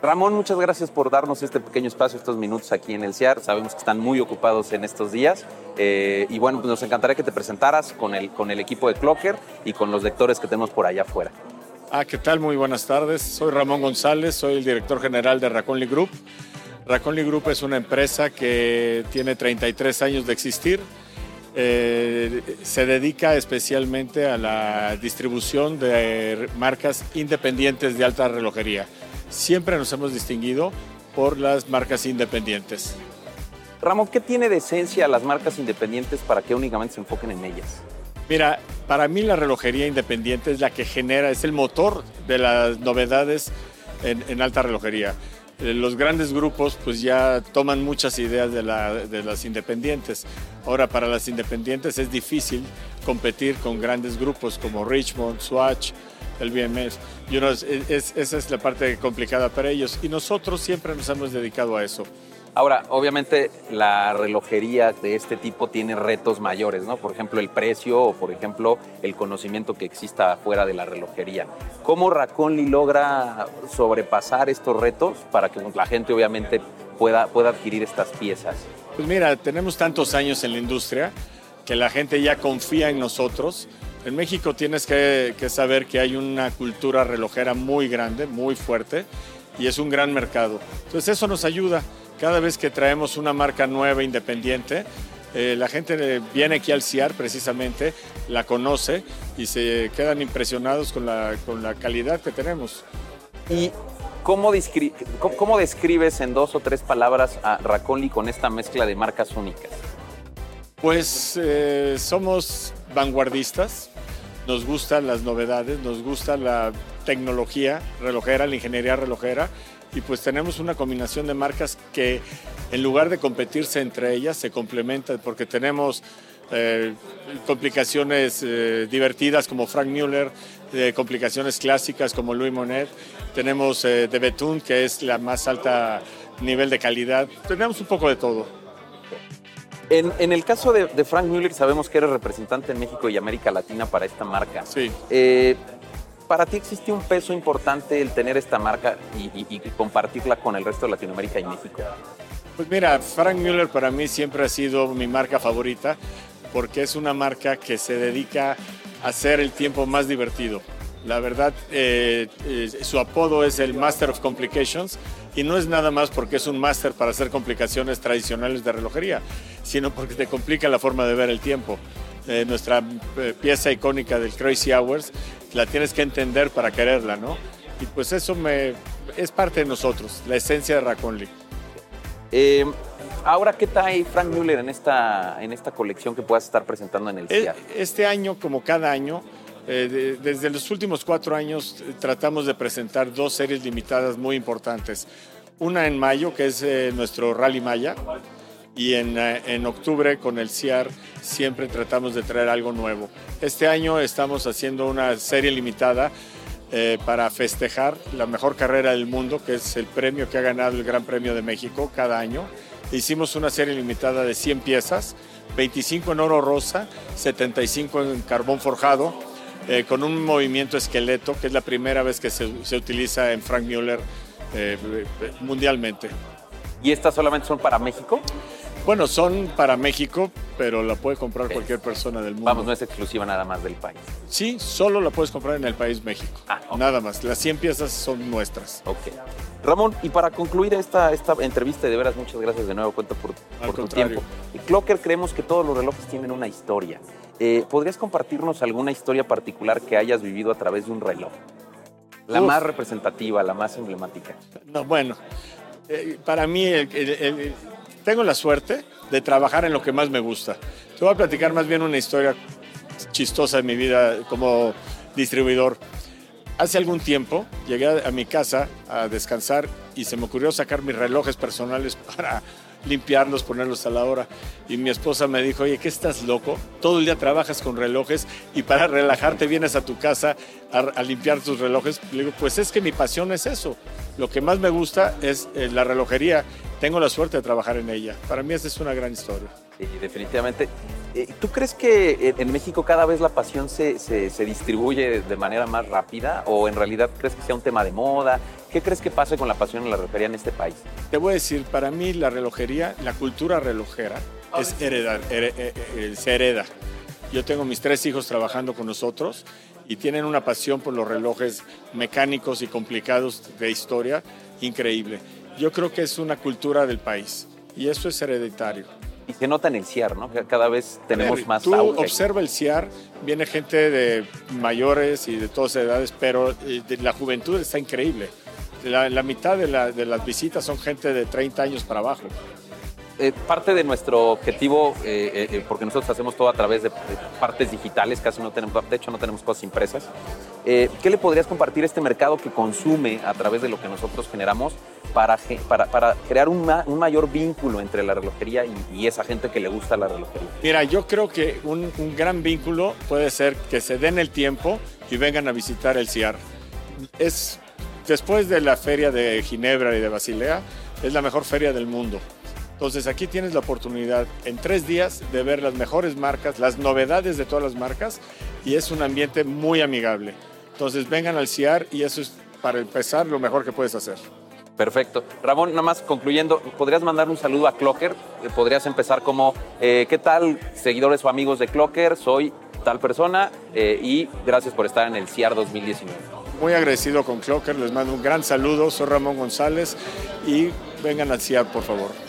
Ramón, muchas gracias por darnos este pequeño espacio, estos minutos aquí en el CIAR. Sabemos que están muy ocupados en estos días. Eh, y bueno, pues nos encantaría que te presentaras con el, con el equipo de Clocker y con los lectores que tenemos por allá afuera. Ah, ¿qué tal? Muy buenas tardes. Soy Ramón González, soy el director general de Raconli Group. Raconli Group es una empresa que tiene 33 años de existir. Eh, se dedica especialmente a la distribución de marcas independientes de alta relojería siempre nos hemos distinguido por las marcas independientes. Ramón, ¿qué tiene de esencia las marcas independientes para que únicamente se enfoquen en ellas? Mira, para mí la relojería independiente es la que genera, es el motor de las novedades en, alta relojería. Eh, los grandes grupos pues ya toman muchas ideas de, de las independientes. Ahora para las independientes es difícil competir con grandes grupos como Richmond, Swatch, el BMS. Y esa es la parte complicada para ellos. Y nosotros siempre nos hemos dedicado a eso. Ahora, obviamente la relojería de este tipo tiene retos mayores, ¿no? Por ejemplo, el precio o, por ejemplo, el conocimiento que exista fuera de la relojería. ¿Cómo Raconli logra sobrepasar estos retos para que la gente, obviamente, pueda, pueda adquirir estas piezas? Pues mira, tenemos tantos años en la industria que la gente ya confía en nosotros en México tienes que, saber que hay una cultura relojera muy grande, muy fuerte, y es un gran mercado. Entonces eso nos ayuda. Cada vez que traemos una marca nueva, independiente, eh, la gente viene aquí al CIAR precisamente, la conoce y se quedan impresionados con la, calidad que tenemos. ¿Y cómo, cómo, describes en dos o tres palabras a Raconli con esta mezcla de marcas únicas? Pues eh, somos vanguardistas, nos gustan las novedades, nos gusta la tecnología relojera, la ingeniería relojera y pues tenemos una combinación de marcas que en lugar de competirse entre ellas se complementan porque tenemos eh, complicaciones eh, divertidas como Frank Mueller, eh, complicaciones clásicas como Louis Monet, tenemos de Betún que es la más alta nivel de calidad, tenemos un poco de todo. En, el caso de, Frank Mueller, sabemos que eres representante en México y América Latina para esta marca. Sí. Eh, ¿Para ti existe un peso importante el tener esta marca y, compartirla con el resto de Latinoamérica y México? Pues mira, Frank Mueller para mí siempre ha sido mi marca favorita porque es una marca que se dedica a hacer el tiempo más divertido. La verdad, eh, eh, su apodo es el Master of Complications y no es nada más porque es un máster para hacer complicaciones tradicionales de relojería, sino porque te complica la forma de ver el tiempo. Eh, nuestra eh, pieza icónica del Crazy Hours la tienes que entender para quererla, ¿no? Y pues eso me, es parte de nosotros, la esencia de Raconli. Eh, ahora, ¿qué trae Frank Müller en esta, en esta colección que puedas estar presentando en el CIAR? Este año, como cada año, desde los últimos cuatro años tratamos de presentar dos series limitadas muy importantes. Una en mayo, que es nuestro Rally Maya, y en, en, octubre con el CIAR siempre tratamos de traer algo nuevo. Este año estamos haciendo una serie limitada eh, para festejar la mejor carrera del mundo, que es el premio que ha ganado el Gran Premio de México cada año. Hicimos una serie limitada de 100 piezas, 25 en oro rosa, 75 en carbón forjado, eh, con un movimiento esqueleto, que es la primera vez que se, se utiliza en Frank Mueller eh, mundialmente. ¿Y estas solamente son para México? Bueno, son para México, pero la puede comprar cualquier persona del mundo. Vamos, no es exclusiva nada más del país. Sí, solo la puedes comprar en el país México. Ah, Nada más. Las 100 piezas son nuestras. Ok. Ramón, y para concluir esta, esta entrevista, de veras muchas gracias de nuevo, cuento por, por tu tiempo. Clocker creemos que todos los relojes tienen una historia. Eh, ¿Podrías compartirnos alguna historia particular que hayas vivido a través de un reloj? La más representativa, la más emblemática. No, bueno, eh, para mí el tengo la suerte de trabajar en lo que más me gusta. Te voy a platicar más bien una historia chistosa de mi vida como distribuidor. Hace algún tiempo llegué a mi casa a descansar y se me ocurrió sacar mis relojes personales para limpiarlos, ponerlos a la hora. Y mi esposa me dijo, oye, ¿qué estás loco? Todo el día trabajas con relojes y para relajarte vienes a tu casa a, limpiar tus relojes. Le digo, pues es que mi pasión es eso. Lo que más me gusta es eh, la relojería tengo la suerte de trabajar en ella. Para mí es una gran historia. Sí, definitivamente. Eh, ¿Tú crees que en México cada vez la pasión se, se, distribuye de manera más rápida o en realidad crees que sea un tema de moda? ¿Qué crees que pase con la pasión en la relojería en este país? Te voy a decir, para mí la relojería, la cultura relojera es heredar, eh, eh, se hereda. Yo tengo mis tres hijos trabajando con nosotros y tienen una pasión por los relojes mecánicos y complicados de historia increíble. Yo creo que es una cultura del país y eso es hereditario. Y se nota en el CIAR, ¿no? Cada vez tenemos más Tú observa el CIAR, viene gente de mayores y de todas edades, pero eh, la juventud está increíble. La, mitad de, de las visitas son gente de 30 años para abajo. Eh, parte de nuestro objetivo, eh, eh, porque nosotros hacemos todo a través de, partes digitales, casi no tenemos, de hecho no tenemos cosas impresas. ¿Qué le podrías compartir a este mercado que consume a través de lo que nosotros generamos para, para, para crear un, un, mayor vínculo entre la relojería y, esa gente que le gusta la relojería? Mira, yo creo que un, un gran vínculo puede ser que se den el tiempo y vengan a visitar el CIAR. Es, después de la feria de Ginebra y de Basilea, es la mejor feria del mundo. Entonces aquí tienes la oportunidad en tres días de ver las mejores marcas, las novedades de todas las marcas y es un ambiente muy amigable. Entonces vengan al CIAR y eso es para empezar lo mejor que puedes hacer. Perfecto. Ramón, nada más concluyendo, ¿podrías mandar un saludo a Clocker? Eh, ¿Podrías empezar como, eh, ¿qué tal seguidores o amigos de Clocker? Soy tal persona eh, y gracias por estar en el CIAR 2019. Muy agradecido con Clocker, les mando un gran saludo, soy Ramón González y vengan al CIAR por favor.